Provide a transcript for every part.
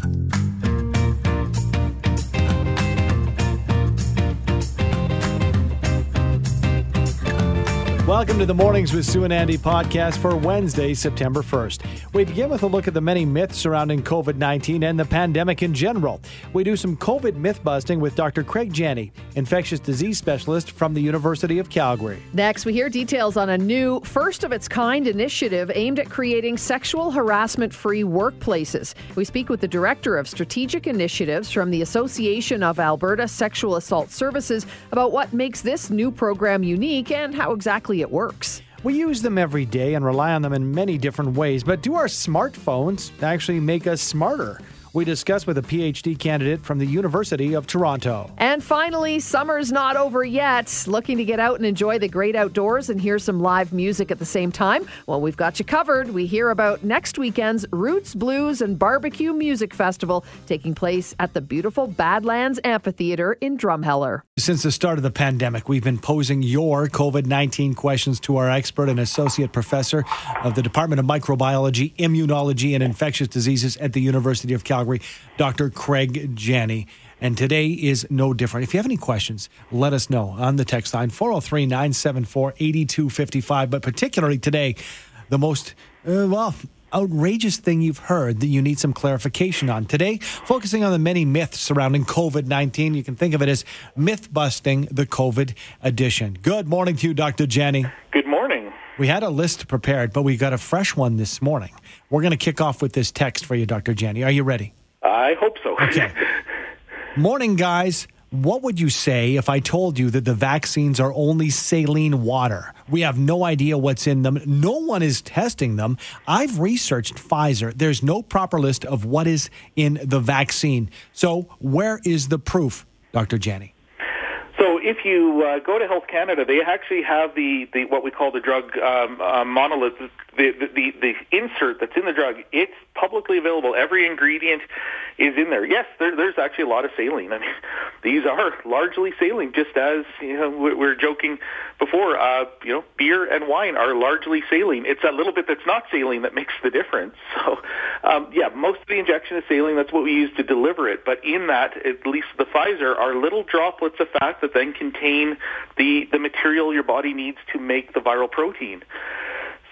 Thank you. Welcome to the Mornings with Sue and Andy podcast for Wednesday, September 1st. We begin with a look at the many myths surrounding COVID 19 and the pandemic in general. We do some COVID myth busting with Dr. Craig Jenne, infectious disease specialist from the University of Calgary. Next, we hear details on a new, first of its kind initiative aimed at creating sexual harassment free workplaces. We speak with the Director of Strategic Initiatives from the Association of Alberta Sexual Assault Services about what makes this new program unique and how exactly it works. We use them every day and rely on them in many different ways, but do our smartphones actually make us smarter? We discuss with a PhD candidate from the University of Toronto. And finally, summer's not over yet. Looking to get out and enjoy the great outdoors and hear some live music at the same time? Well, we've got you covered. We hear about next weekend's Roots Blues and Barbecue Music Festival taking place at the beautiful Badlands Amphitheatre in Drumheller. Since the start of the pandemic, we've been posing your COVID 19 questions to our expert and associate professor of the Department of Microbiology, Immunology, and Infectious Diseases at the University of Calgary, Dr. Craig Jenne. And today is no different. If you have any questions, let us know on the text line 403 974 8255. But particularly today, the most, uh, well, outrageous thing you've heard that you need some clarification on. Today, focusing on the many myths surrounding COVID 19. You can think of it as myth busting the COVID edition. Good morning to you, Dr. Jenne. Good. We had a list prepared, but we got a fresh one this morning. We're going to kick off with this text for you, Dr. Jenne. Are you ready? I hope so. Okay. Morning, guys. What would you say if I told you that the vaccines are only saline water? We have no idea what's in them. No one is testing them. I've researched Pfizer. There's no proper list of what is in the vaccine. So, where is the proof, Dr. Jenne? If you uh, go to Health Canada, they actually have the, the what we call the drug um, uh, monolith, the, the, the, the insert that's in the drug. It's publicly available. Every ingredient is in there. Yes, there, there's actually a lot of saline. I mean, these are largely saline, just as you know we we're joking before. Uh, you know, beer and wine are largely saline. It's a little bit that's not saline that makes the difference. So, um, yeah, most of the injection is saline. That's what we use to deliver it. But in that, at least the Pfizer, are little droplets of fat that then contain the the material your body needs to make the viral protein.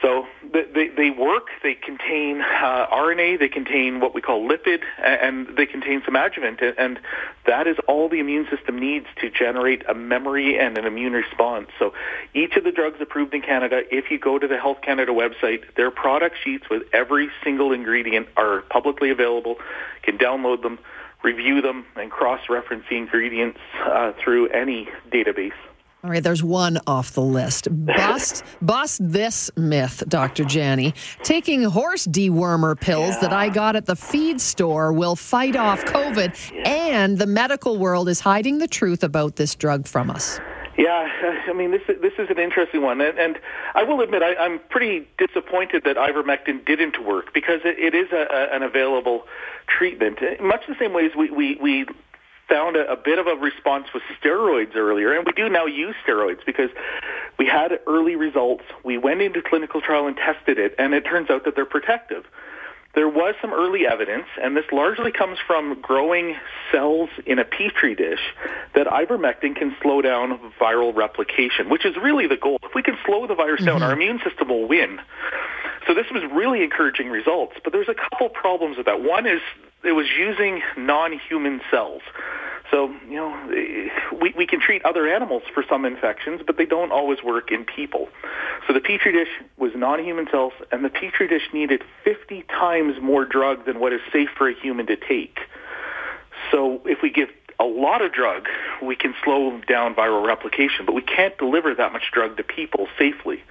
So they, they work. They contain uh, RNA. They contain what we call lipid, and they contain some adjuvant. And that is all the immune system needs to generate a memory and an immune response. So each of the drugs approved in Canada, if you go to the Health Canada website, their product sheets with every single ingredient are publicly available. You can download them, review them, and cross-reference the ingredients uh, through any database. All right, there's one off the list. Bust, bust this myth, Dr. Jenne. Taking horse dewormer pills yeah. that I got at the feed store will fight off COVID, yeah. and the medical world is hiding the truth about this drug from us. Yeah, I mean this this is an interesting one, and, and I will admit I, I'm pretty disappointed that ivermectin didn't work because it, it is a, a, an available treatment, much the same way as we we, we found a, a bit of a response with steroids earlier, and we do now use steroids because we had early results. We went into clinical trial and tested it, and it turns out that they're protective. There was some early evidence, and this largely comes from growing cells in a petri dish, that ivermectin can slow down viral replication, which is really the goal. If we can slow the virus mm-hmm. down, our immune system will win. So this was really encouraging results, but there's a couple problems with that. One is it was using non-human cells. So, you know, we, we can treat other animals for some infections, but they don't always work in people. So the Petri dish was non-human cells, and the Petri dish needed 50 times more drug than what is safe for a human to take. So if we give a lot of drug, we can slow down viral replication, but we can't deliver that much drug to people safely.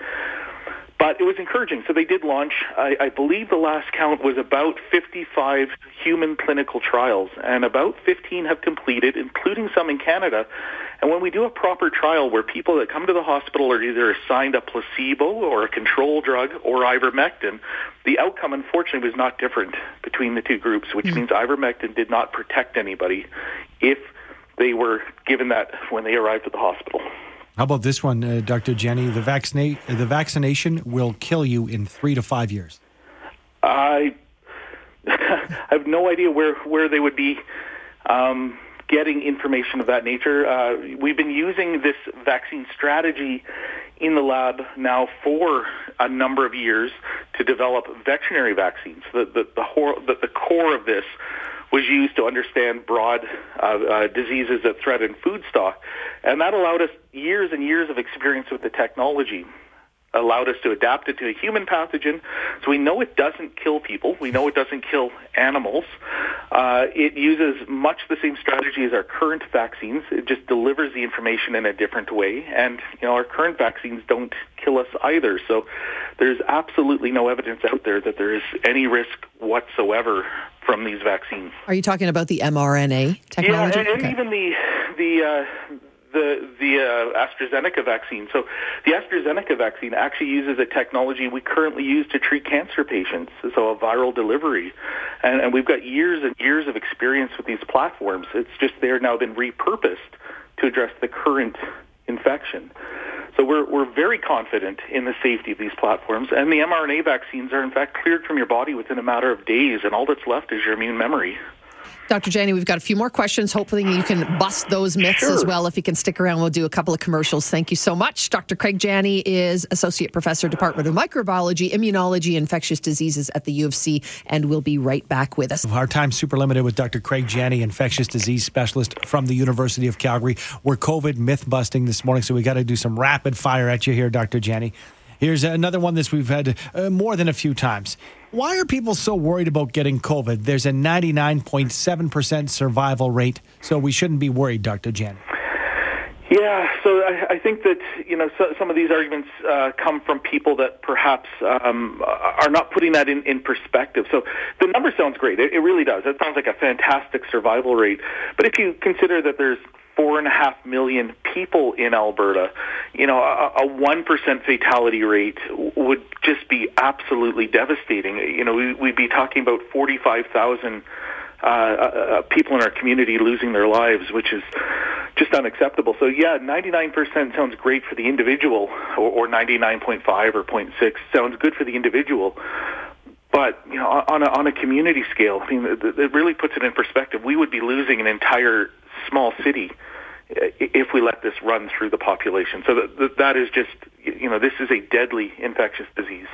But it was encouraging. So they did launch, I, I believe the last count was about 55 human clinical trials, and about 15 have completed, including some in Canada. And when we do a proper trial where people that come to the hospital are either assigned a placebo or a control drug or ivermectin, the outcome, unfortunately, was not different between the two groups, which mm. means ivermectin did not protect anybody if they were given that when they arrived at the hospital. How about this one, uh, Dr. Jenne? The, vaccina- the vaccination will kill you in three to five years. I I have no idea where where they would be. Um, getting information of that nature. Uh, we've been using this vaccine strategy in the lab now for a number of years to develop veterinary vaccines. The, the, the, hor- the, the core of this was used to understand broad uh, uh, diseases that threaten food stock. And that allowed us years and years of experience with the technology allowed us to adapt it to a human pathogen. So we know it doesn't kill people. We know it doesn't kill animals. Uh, it uses much the same strategy as our current vaccines. It just delivers the information in a different way. And you know, our current vaccines don't kill us either. So there's absolutely no evidence out there that there is any risk whatsoever from these vaccines. Are you talking about the mRNA technology? Yeah, and, and okay. even the the uh, the the uh, AstraZeneca vaccine. So the AstraZeneca vaccine actually uses a technology we currently use to treat cancer patients, so a viral delivery, and, and we've got years and years of experience with these platforms. It's just they're now been repurposed to address the current infection. So we're, we're very confident in the safety of these platforms, and the mRNA vaccines are in fact cleared from your body within a matter of days, and all that's left is your immune memory. Dr. Jenne, we've got a few more questions. Hopefully, you can bust those myths sure. as well. If you can stick around, we'll do a couple of commercials. Thank you so much. Dr. Craig Jenne is Associate Professor, Department of Microbiology, Immunology, Infectious Diseases at the U of C, and we'll be right back with us. Our time super limited with Dr. Craig Jenne, Infectious Disease Specialist from the University of Calgary. We're COVID myth busting this morning, so we got to do some rapid fire at you here, Dr. Jenne. Here's another one that we've had uh, more than a few times. Why are people so worried about getting COVID? There's a 99.7% survival rate, so we shouldn't be worried, Dr. Jen. Yeah, so I, I think that you know so, some of these arguments uh, come from people that perhaps um, are not putting that in, in perspective. So the number sounds great; it, it really does. It sounds like a fantastic survival rate. But if you consider that there's four and a half million people in Alberta, you know, a one percent fatality rate would just be absolutely devastating. You know, we, we'd be talking about forty-five thousand uh, uh, uh, people in our community losing their lives, which is just unacceptable. So yeah, 99% sounds great for the individual, or, or 99.5 or 0.6 sounds good for the individual. But you know, on a, on a community scale, I mean, it really puts it in perspective. We would be losing an entire small city if we let this run through the population. So that, that is just, you know, this is a deadly infectious disease.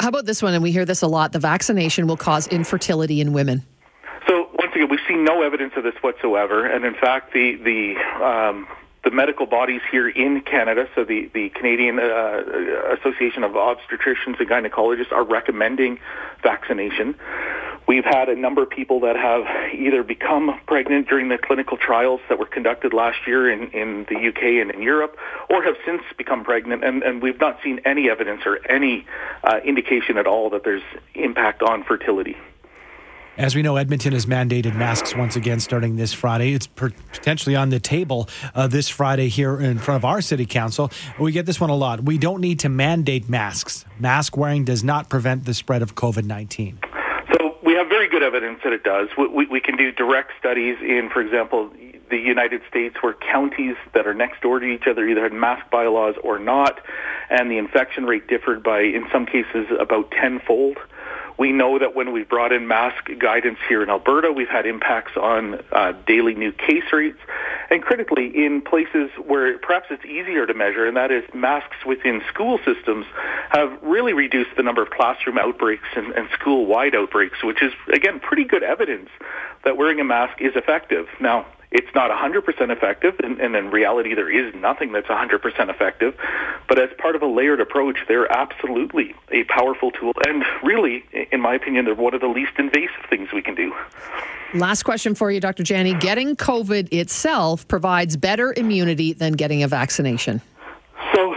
How about this one? And we hear this a lot the vaccination will cause infertility in women. So, once again, we've seen no evidence of this whatsoever. And in fact, the, the, um, the medical bodies here in Canada, so the, the Canadian uh, Association of Obstetricians and Gynecologists, are recommending vaccination. We've had a number of people that have either become pregnant during the clinical trials that were conducted last year in, in the UK and in Europe, or have since become pregnant, and, and we've not seen any evidence or any uh, indication at all that there's impact on fertility. As we know, Edmonton has mandated masks once again starting this Friday. It's potentially on the table uh, this Friday here in front of our city council. We get this one a lot. We don't need to mandate masks. Mask wearing does not prevent the spread of COVID 19 So we have very good evidence that it does. We, we, we, can do direct studies in, for example, the United States where counties that are next door to each other either had mask bylaws or not, and the infection rate differed by, in some cases, about tenfold. We know that when we've brought in mask guidance here in Alberta, we've had impacts on uh, daily new case rates. And critically, in places where perhaps it's easier to measure, and that is masks within school systems, have really reduced the number of classroom outbreaks and, and school-wide outbreaks, which is, again, pretty good evidence that wearing a mask is effective. Now, it's not 100% effective, and, and, in reality, there is nothing that's 100% effective. But as part of a layered approach, they're absolutely a powerful tool, and really, in my opinion, they're one of the least invasive things we can do. Last question for you, Dr. Jenne. Getting COVID itself provides better immunity than getting a vaccination. So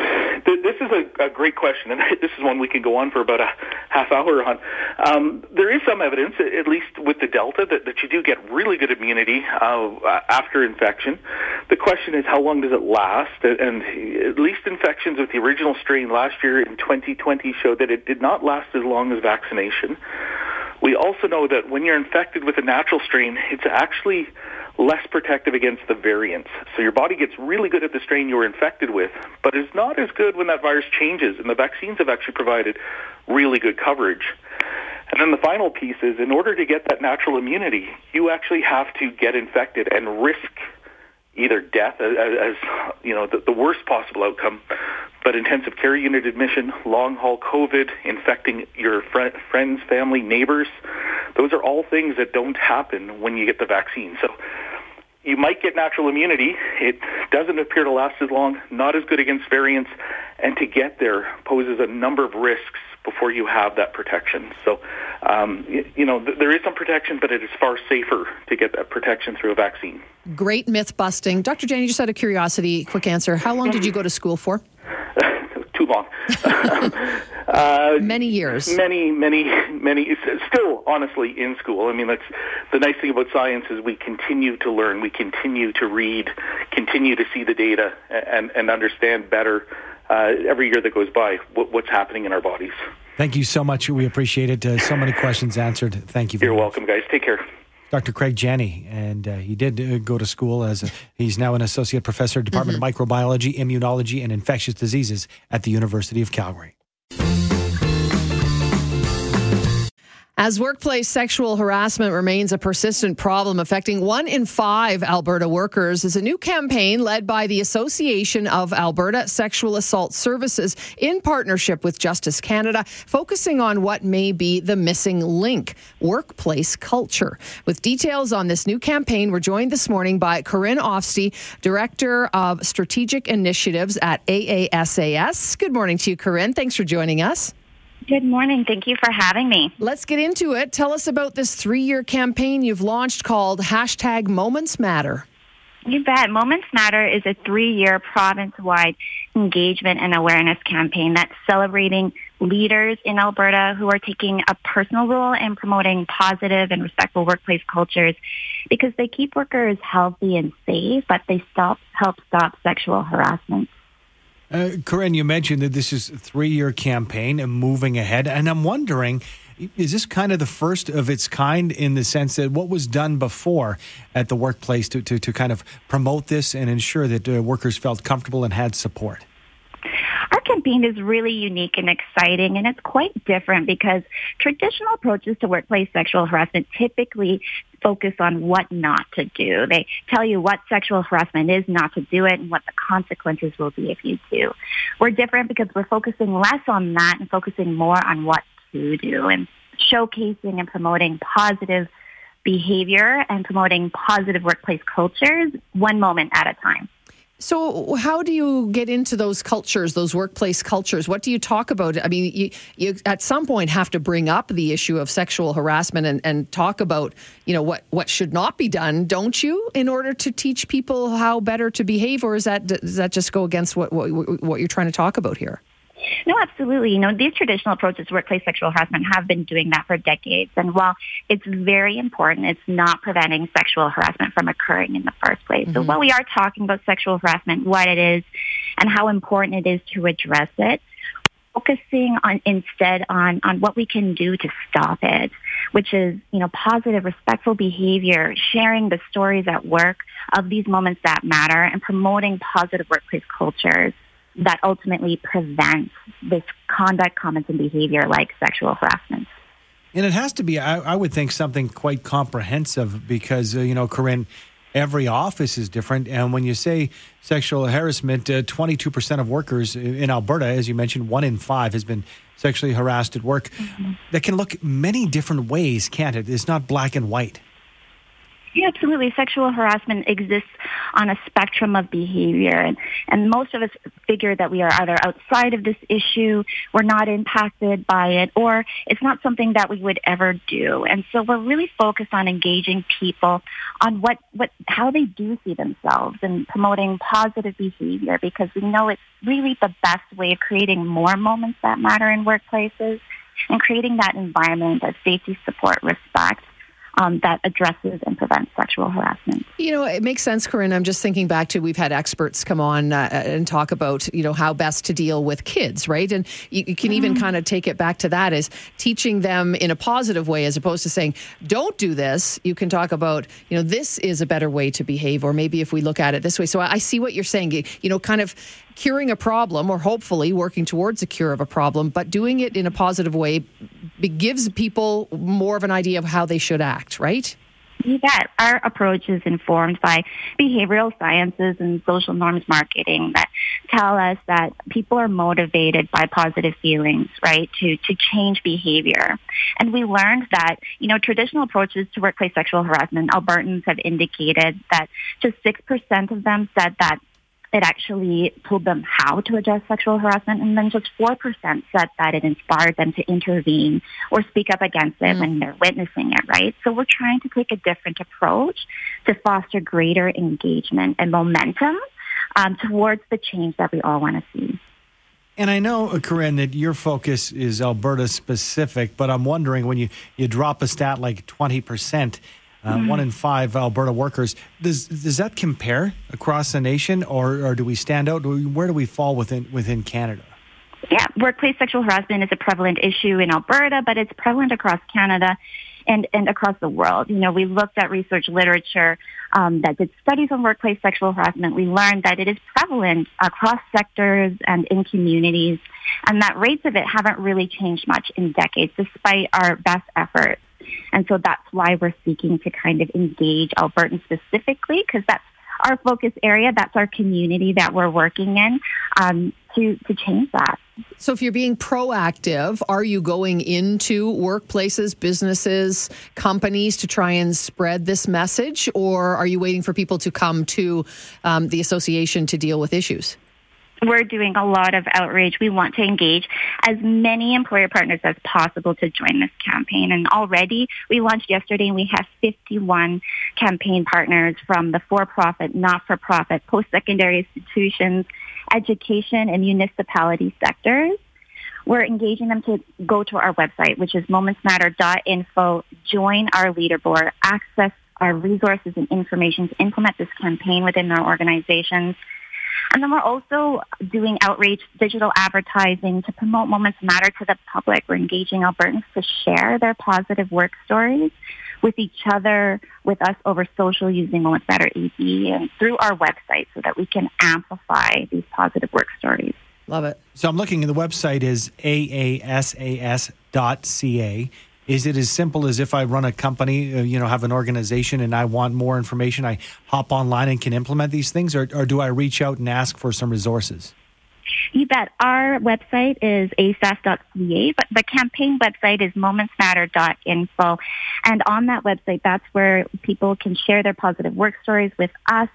is a, a great question, and this is one we can go on for about a half hour on. Um, there is some evidence, at least with the Delta, that, that you do get really good immunity uh, after infection. The question is, how long does it last? And at least infections with the original strain last year in 2020 showed that it did not last as long as vaccination. We also know that when you're infected with a natural strain, it's actually less protective against the variants. So your body gets really good at the strain you were infected with, but it's not as good when that virus changes. And the vaccines have actually provided really good coverage. And then the final piece is in order to get that natural immunity, you actually have to get infected and risk either death as, as you know the, the worst possible outcome, but intensive care unit admission, long haul COVID, infecting your fr- friends, family, neighbors. Those are all things that don't happen when you get the vaccine. So you might get natural immunity. It doesn't appear to last as long, not as good against variants, and to get there poses a number of risks before you have that protection. So, um, you, know, th- there is some protection, but it is far safer to get that protection through a vaccine. Great myth busting. Dr. Jenne, just out of curiosity, quick answer. How long did you go to school for? Too long. uh, many years. Many, many, many. Still, honestly, in school. I mean, that's the nice thing about science is we continue to learn, we continue to read, continue to see the data, and, and understand better uh, every year that goes by what, what's happening in our bodies. Thank you so much. We appreciate it. Uh, so many questions answered. Thank you. You're much. welcome, guys. Take care. Dr. Craig Jenne, and uh, he did uh, go to school as a, he's now an associate professor, Department mm-hmm. of Microbiology, Immunology, and Infectious Diseases at the University of Calgary. As workplace sexual harassment remains a persistent problem affecting one in five Alberta workers, is a new campaign led by the Association of Alberta Sexual Assault Services in partnership with Justice Canada, focusing on what may be the missing link workplace culture. With details on this new campaign, we're joined this morning by Corinne Ofstie, Director of Strategic Initiatives at AASAS. Good morning to you, Corinne. Thanks for joining us. Good morning. Thank you for having me. Let's get into it. Tell us about this three year campaign you've launched called hashtag Moments Matter. You bet. Moments Matter is a three year province wide engagement and awareness campaign that's celebrating leaders in Alberta who are taking a personal role in promoting positive and respectful workplace cultures because they keep workers healthy and safe, but they stop, help stop sexual harassment. Uh, Corinne, you mentioned that this is a three-year campaign and moving ahead, and I'm wondering, is this kind of the first of its kind in the sense that what was done before at the workplace to, to, to kind of promote this and ensure that uh, workers felt comfortable and had support? Campaign is really unique and exciting, and it's quite different because traditional approaches to workplace sexual harassment typically focus on what not to do. They tell you what sexual harassment is, not to do it, and what the consequences will be if you do. We're different because we're focusing less on that and focusing more on what to do and showcasing and promoting positive behavior and promoting positive workplace cultures one moment at a time. So, how do you get into those cultures, those workplace cultures? What do you talk about? I mean, you, you at some point have to bring up the issue of sexual harassment and, and talk about, you know, what, what should not be done, don't you, in order to teach people how better to behave? Or is that, does that just go against what, what, what you're trying to talk about here? No, absolutely. You know, these traditional approaches to workplace sexual harassment have been doing that for decades. And while it's very important, it's not preventing sexual harassment from occurring in the first place. Mm-hmm. So while we are talking about sexual harassment, what it is, and how important it is to address it, focusing on instead on, on what we can do to stop it, which is, you know, positive, respectful behavior, sharing the stories at work of these moments that matter, and promoting positive workplace cultures that ultimately prevents this conduct, comments, and behavior like sexual harassment. And it has to be, I, I would think, something quite comprehensive because, uh, you know, Corinne, every office is different. And when you say sexual harassment, uh, 22% of workers in Alberta, as you mentioned, one in five has been sexually harassed at work. Mm-hmm. That can look many different ways, can't it? It's not black and white. Yeah, absolutely. Sexual harassment exists on a spectrum of behavior. And, and most of us figure that we are either outside of this issue, we're not impacted by it, or it's not something that we would ever do. And so we're really focused on engaging people on what, what, how they do see themselves and promoting positive behavior because we know it's really the best way of creating more moments that matter in workplaces and creating that environment of safety, support, respect um, that addresses and prevents sexual harassment. You know, it makes sense, Corinne. I'm just thinking back to we've had experts come on uh, and talk about you know how best to deal with kids, right? And you, you can mm-hmm. even kind of take it back to that is teaching them in a positive way, as opposed to saying don't do this. You can talk about you know this is a better way to behave, or maybe if we look at it this way. So I see what you're saying. You know, kind of curing a problem or hopefully working towards a cure of a problem, but doing it in a positive way gives people more of an idea of how they should act, right? You bet. Our approach is informed by behavioral sciences and social norms marketing that tell us that people are motivated by positive feelings, right, to, to change behavior. And we learned that, you know, traditional approaches to workplace sexual harassment, Albertans have indicated that just 6% of them said that it actually told them how to address sexual harassment, and then just 4% said that it inspired them to intervene or speak up against it mm. when they're witnessing it, right? So we're trying to take a different approach to foster greater engagement and momentum um, towards the change that we all want to see. And I know, Corinne, that your focus is Alberta specific, but I'm wondering when you, you drop a stat like 20%, uh, mm-hmm. One in five Alberta workers. Does does that compare across the nation, or, or do we stand out? Where do we fall within within Canada? Yeah, workplace sexual harassment is a prevalent issue in Alberta, but it's prevalent across Canada and, and across the world. You know, we looked at research literature um, that did studies on workplace sexual harassment. We learned that it is prevalent across sectors and in communities, and that rates of it haven't really changed much in decades, despite our best efforts. And so that's why we're seeking to kind of engage Albertans specifically because that's our focus area. That's our community that we're working in um, to, to change that. So, if you're being proactive, are you going into workplaces, businesses, companies to try and spread this message, or are you waiting for people to come to um, the association to deal with issues? We're doing a lot of outreach. We want to engage as many employer partners as possible to join this campaign. And already we launched yesterday and we have 51 campaign partners from the for-profit, not-for-profit, post-secondary institutions, education and municipality sectors. We're engaging them to go to our website, which is momentsmatter.info, join our leaderboard, access our resources and information to implement this campaign within our organizations and then we're also doing outreach, digital advertising to promote Moments Matter to the public. We're engaging Albertans to share their positive work stories with each other, with us over social using Moments Matter ED and through our website so that we can amplify these positive work stories. Love it. So I'm looking, and the website is aasas.ca. Is it as simple as if I run a company, uh, you know, have an organization and I want more information, I hop online and can implement these things, or, or do I reach out and ask for some resources? You bet. Our website is asas.ca, but the campaign website is momentsmatter.info. And on that website, that's where people can share their positive work stories with us.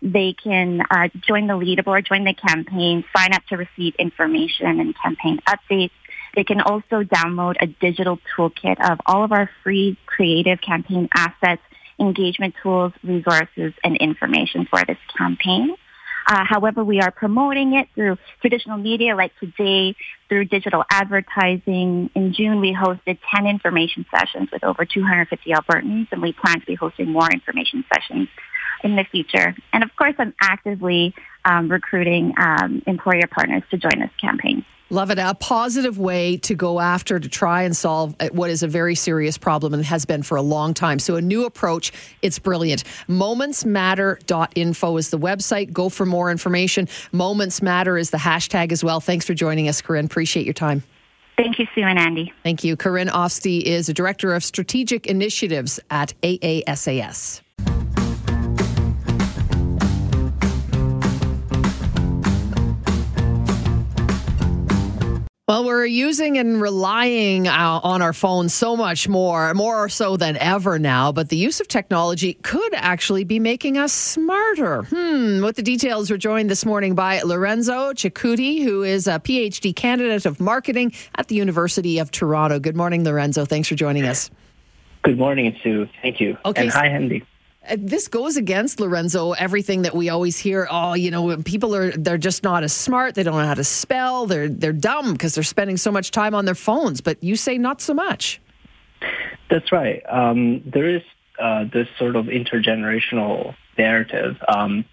They can uh, join the leaderboard, join the campaign, sign up to receive information and campaign updates. They can also download a digital toolkit of all of our free creative campaign assets, engagement tools, resources, and information for this campaign. Uh, however, we are promoting it through traditional media like today, through digital advertising. In June, we hosted 10 information sessions with over 250 Albertans, and we plan to be hosting more information sessions in the future. And of course, I'm actively um, recruiting um, employer partners to join this campaign. Love it. A positive way to go after to try and solve uh, what is a very serious problem and has been for a long time. So, a new approach. It's brilliant. Momentsmatter.info is the website. Go for more information. Moments Matter is the hashtag as well. Thanks for joining us, Corinne. Appreciate your time. Thank you, Sue and Andy. Thank you. Corinne Ofstie is a Director of Strategic Initiatives at AASAS. Well, we're using and relying uh, on our phones so much more, more so than ever now. But the use of technology could actually be making us smarter. Hmm. With the details, we're joined this morning by Lorenzo Ceccutti, who is a PhD candidate of marketing at the University of Toronto. Good morning, Lorenzo. Thanks for joining us. Good morning, Sue. Thank you. Okay. And hi, Andy. Uh, this goes against Lorenzo everything that we always hear oh you know people are they're just not as smart they don't know how to spell they're they're dumb because they're spending so much time on their phones but you say not so much. That's right. Um, there is uh, this sort of intergenerational narrative um,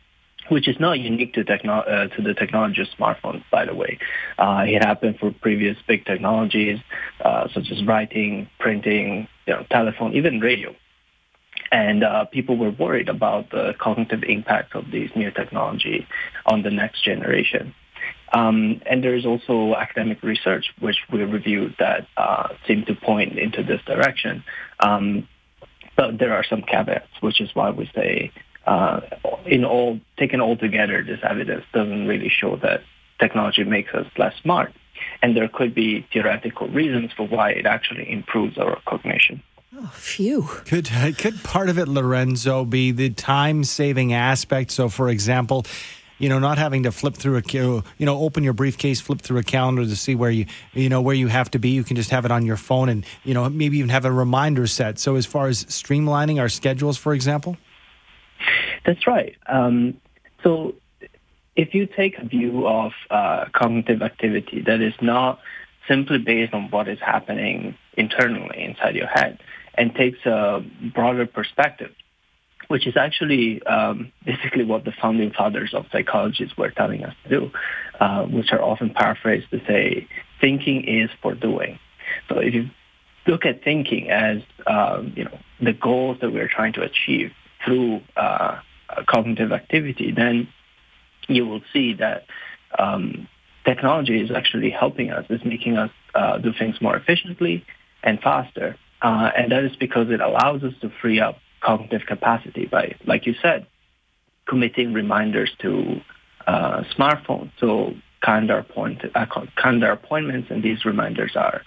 which is not unique to, techno- uh, to the technology of smartphones, by the way. Uh, it happened for previous big technologies, uh, such as writing, printing, you know, telephone, even radio and uh, people were worried about the cognitive impact of these new technology on the next generation. Um, and there is also academic research which we reviewed that uh, seem to point into this direction. Um, but there are some caveats, which is why we say, uh, in all taken all together, this evidence doesn't really show that technology makes us less smart, and there could be theoretical reasons for why it actually improves our cognition. Oh, phew. Could could part of it, Lorenzo, be the time saving aspect? So, for example, you know, not having to flip through a, queue, you know, open your briefcase, flip through a calendar to see where you, you know, where you have to be. You can just have it on your phone and, you know, maybe even have a reminder set. So, as far as streamlining our schedules, for example? That's right. Um, so, if you take a view of uh, cognitive activity that is not simply based on what is happening internally inside your head and takes a broader perspective, which is actually um, basically what the founding fathers of psychology were telling us to do, uh, which are often paraphrased to say, thinking is for doing. So if you look at thinking as, um, you know, the goals that we're trying to achieve through uh, cognitive activity, then you will see that um, technology is actually helping us, is making us uh, do things more efficiently and faster. Uh, and that is because it allows us to free up cognitive capacity by, like you said, committing reminders to uh, smartphones. So calendar, appoint, uh, appointments, and these reminders are,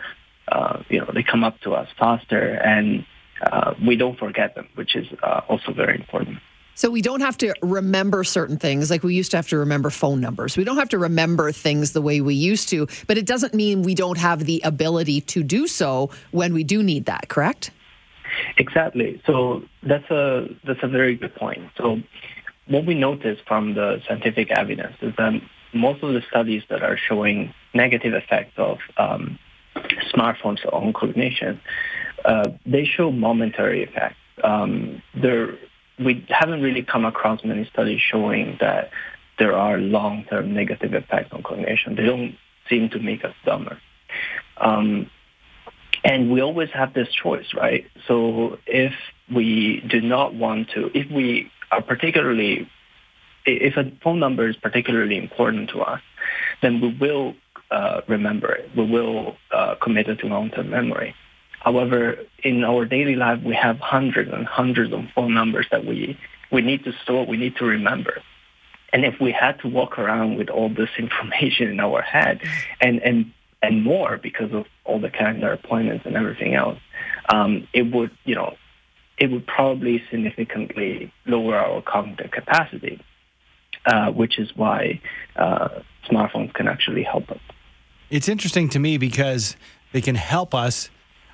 uh, you know, they come up to us faster, and uh, we don't forget them, which is uh, also very important. So we don't have to remember certain things like we used to have to remember phone numbers. We don't have to remember things the way we used to, but it doesn't mean we don't have the ability to do so when we do need that, correct? Exactly. So that's a that's a very good point. So what we notice from the scientific evidence is that most of the studies that are showing negative effects of um, smartphones on cognition, uh, they show momentary effects. Um, we haven't really come across many studies showing that there are long-term negative effects on cognition. They don't seem to make us dumber. Um, and we always have this choice, right? So if we do not want to, if we are particularly, if a phone number is particularly important to us, then we will uh, remember it. We will uh, commit it to long-term memory. However, in our daily life, we have hundreds and hundreds of phone numbers that we, we need to store, we need to remember. And if we had to walk around with all this information in our head and, and and more because of all the calendar appointments and everything else, um, it would, you know, it would probably significantly lower our cognitive capacity, uh, which is why uh, smartphones can actually help us. It's interesting to me because they can help us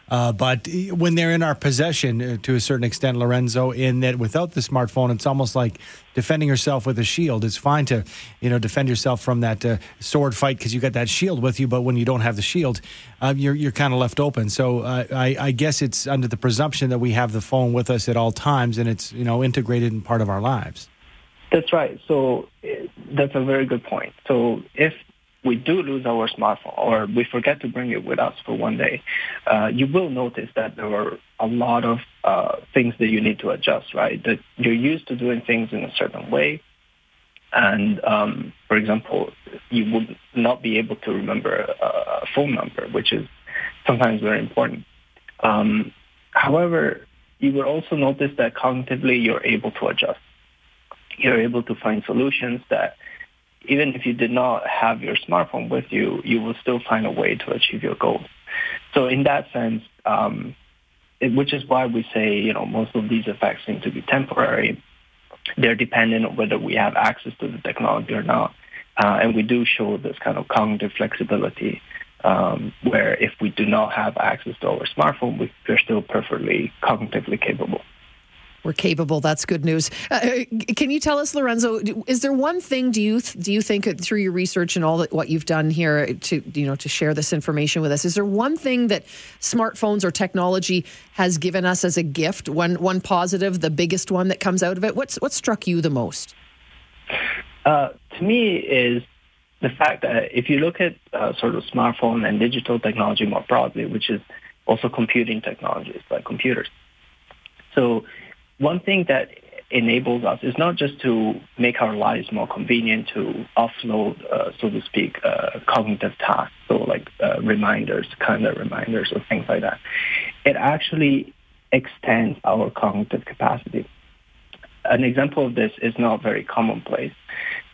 uh, but when they're in our possession uh, to a certain extent, Lorenzo, in that without the smartphone, it's almost like defending yourself with a shield. It's fine to, you know, defend yourself from that uh, sword fight because you got that shield with you. But when you don't have the shield, uh, you're you're kind of left open. So uh, I, I guess it's under the presumption that we have the phone with us at all times, and it's you know integrated in part of our lives. That's right. So that's a very good point. So if we do lose our smartphone or we forget to bring it with us for one day, uh, you will notice that there are a lot of uh, things that you need to adjust, right? That you're used to doing things in a certain way. And, um, for example, you would not be able to remember a, phone number, which is sometimes very important. Um, however, you will also notice that cognitively you're able to adjust. You're able to find solutions that even if you did not have your smartphone with you, you will still find a way to achieve your goals. So in that sense, um, it, which is why we say, you know, most of these effects seem to be temporary. They're dependent on whether we have access to the technology or not. Uh, and we do show this kind of cognitive flexibility um, where if we do not have access to our smartphone, we, we're still perfectly cognitively capable. We're capable. That's good news. Uh, uh can you tell us, Lorenzo? Is there one thing do you do you think through your research and all that what you've done here to you know to share this information with us? Is there one thing that smartphones or technology has given us as a gift? One one positive, the biggest one that comes out of it. What's what struck you the most? Uh, to me, is the fact that if you look at uh, sort of smartphone and digital technology more broadly, which is also computing technologies like computers. So one thing that enables us is not just to make our lives more convenient, to offload, uh, so to speak, uh, cognitive tasks, so like uh, reminders, calendar reminders, or things like that. It actually extends our cognitive capacity. An example of this is not very commonplace,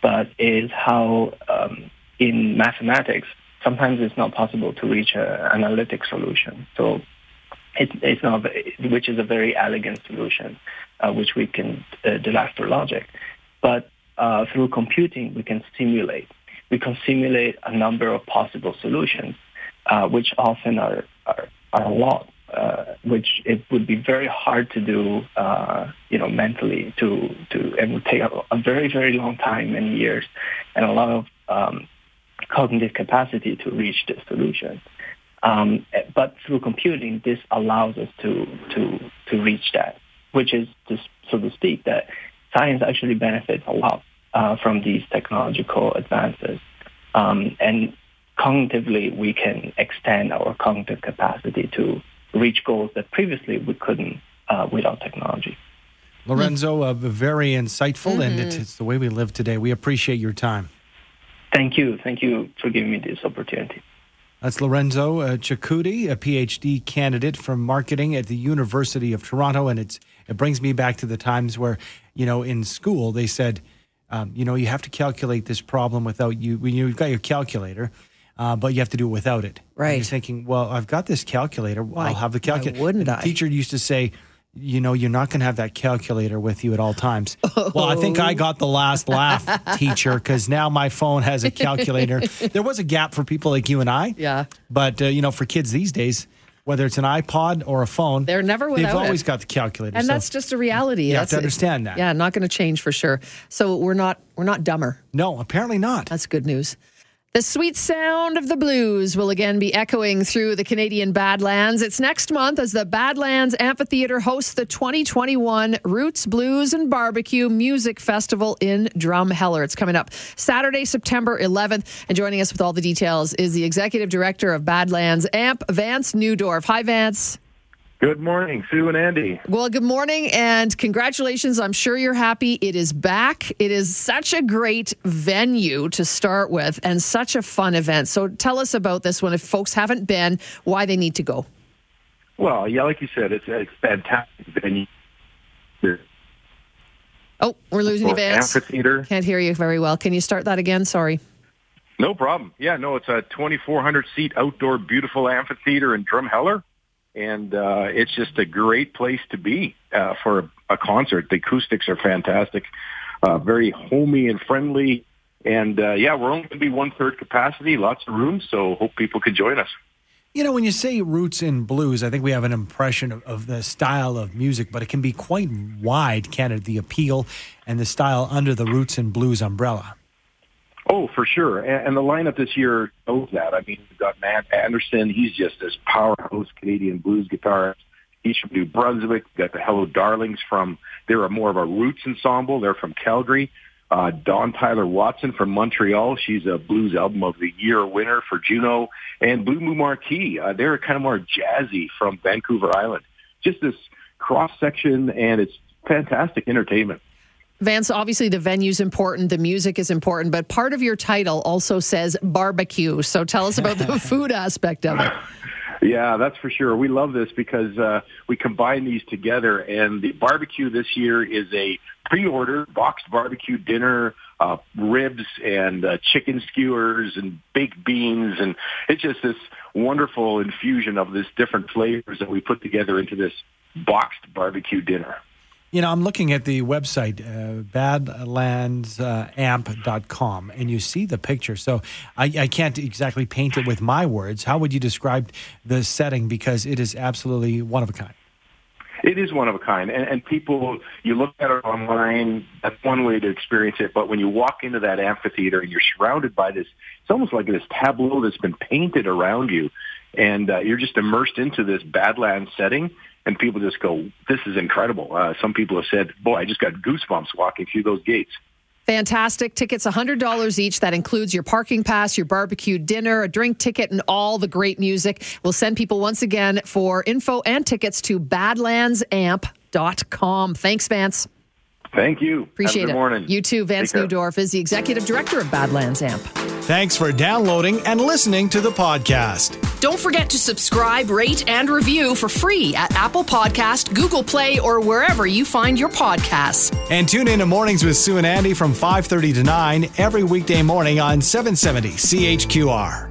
but is how um, in mathematics, sometimes it's not possible to reach an analytic solution. So it, it's not, which is a very elegant solution, uh, which we can uh, derive through logic. But uh, through computing, we can simulate. We can simulate a number of possible solutions, uh, which often are, are, are a lot, uh, which it would be very hard to do, uh, you know, mentally to, to, and would take a, a, very, very long time, many years, and a lot of um, cognitive capacity to reach the solution. Um, but through computing, this allows us to, to, to reach that, which is, to, so to speak, that science actually benefits a lot uh, from these technological advances. Um, and cognitively, we can extend our cognitive capacity to reach goals that previously we couldn't uh, without technology. Lorenzo, uh, very insightful, mm-hmm. and it's, it's the way we live today. We appreciate your time. Thank you. Thank you for giving me this opportunity. That's Lorenzo uh, Ceccutti, a PhD candidate from marketing at the University of Toronto, and it's it brings me back to the times where you know in school they said, um, you know, you have to calculate this problem without you. When you've got your calculator, uh, but you have to do it without it. Right. And you're thinking, well, I've got this calculator. Why? I'll have the calculator. Wouldn't the I? teacher used to say, you know, you're not going to have that calculator with you at all times. Oh. Well, I think I got the last laugh, teacher, because now my phone has a calculator. there was a gap for people like you and I. Yeah. But, uh, you know, for kids these days, whether it's an iPod or a phone, they're never without it. They've always it. got the calculator, and so that's just a reality. You that's have to understand that. Yeah, not going to change for sure. So we're not we're not dumber. No, apparently not. That's good news. The sweet sound of the blues will again be echoing through the Canadian Badlands. It's next month as the Badlands Amphitheatre hosts the 2021 Roots Blues and Barbecue Music Festival in Drumheller. It's coming up Saturday, September 11th. And joining us with all the details is the Executive Director of Badlands AMP, Vance Neudorf. Hi, Vance. Good morning, Sue and Andy. Well, good morning and congratulations. I'm sure you're happy. It is back. It is such a great venue to start with and such a fun event. So tell us about this one if folks haven't been, why they need to go. Well, yeah, like you said, it's a fantastic venue. Oh, we're losing you, Vance. Amphitheater. Can't hear you very well. Can you start that again? Sorry. No problem. Yeah, no, it's a 2,400 seat outdoor beautiful amphitheater in Drumheller and uh, it's just a great place to be uh, for a, a, concert. The acoustics are fantastic, uh, very homey and friendly, and uh, yeah, we're only going to be one third capacity, lots of room, so hope people can join us. You know, when you say roots in blues, I think we have an impression of, of the style of music, but it can be quite wide, can it? The appeal and the style under the roots and blues umbrella. Oh, for sure. And, and the lineup this year knows that. I mean, we've got Matt Anderson. He's just this powerhouse Canadian blues guitarist. He's from New Brunswick. We've got the Hello Darlings from, they're more of a roots ensemble. They're from Calgary. Uh, Dawn Tyler Watson from Montreal. She's a blues album of the year winner for Juno. And Blue Moon Marquee. Uh, they're kind of more jazzy from Vancouver Island. Just this cross section and it's fantastic entertainment. Vance, obviously the venue's important, the music is important, but part of your title also says barbecue. So tell us about the food aspect of it. Yeah, that's for sure. We love this because uh, we combine these together, and the barbecue this year is a pre-order boxed barbecue dinner, uh, ribs and uh, chicken skewers and baked beans, and it's just this wonderful infusion of this different flavors that we put together into this boxed barbecue dinner. You know, I'm looking at the website, uh, badlandsamp.com, and you see the picture. So I, I, can't exactly paint it with my words. How would you describe the setting? Because it is absolutely one of a kind. It is one of a kind. And, and people, you look at it online, that's one way to experience it. But when you walk into that amphitheater and you're surrounded by this, it's almost like this tableau that's been painted around you. And uh, you're just immersed into this Badlands setting and people just go, "This is incredible." Uh, some people have said, "Boy, I just got goosebumps walking through those gates." Fantastic. Tickets $100 each. That includes your parking pass, your barbecue dinner, a drink ticket, and all the great music. We'll send people once again for info and tickets to badlandsamp.com. Thanks, Vance. Thank you. Appreciate Have a good it. morning. You too. Vance Take. Neudorf is the executive director of Badlands AMP. Thanks for downloading and listening to the podcast. Don't forget to subscribe, rate, and review for free at Apple Podcast, Google Play, or wherever you find your podcasts. And tune in to Mornings with Sue and Andy from 5:30 to 9 every weekday morning on 770 CHQR.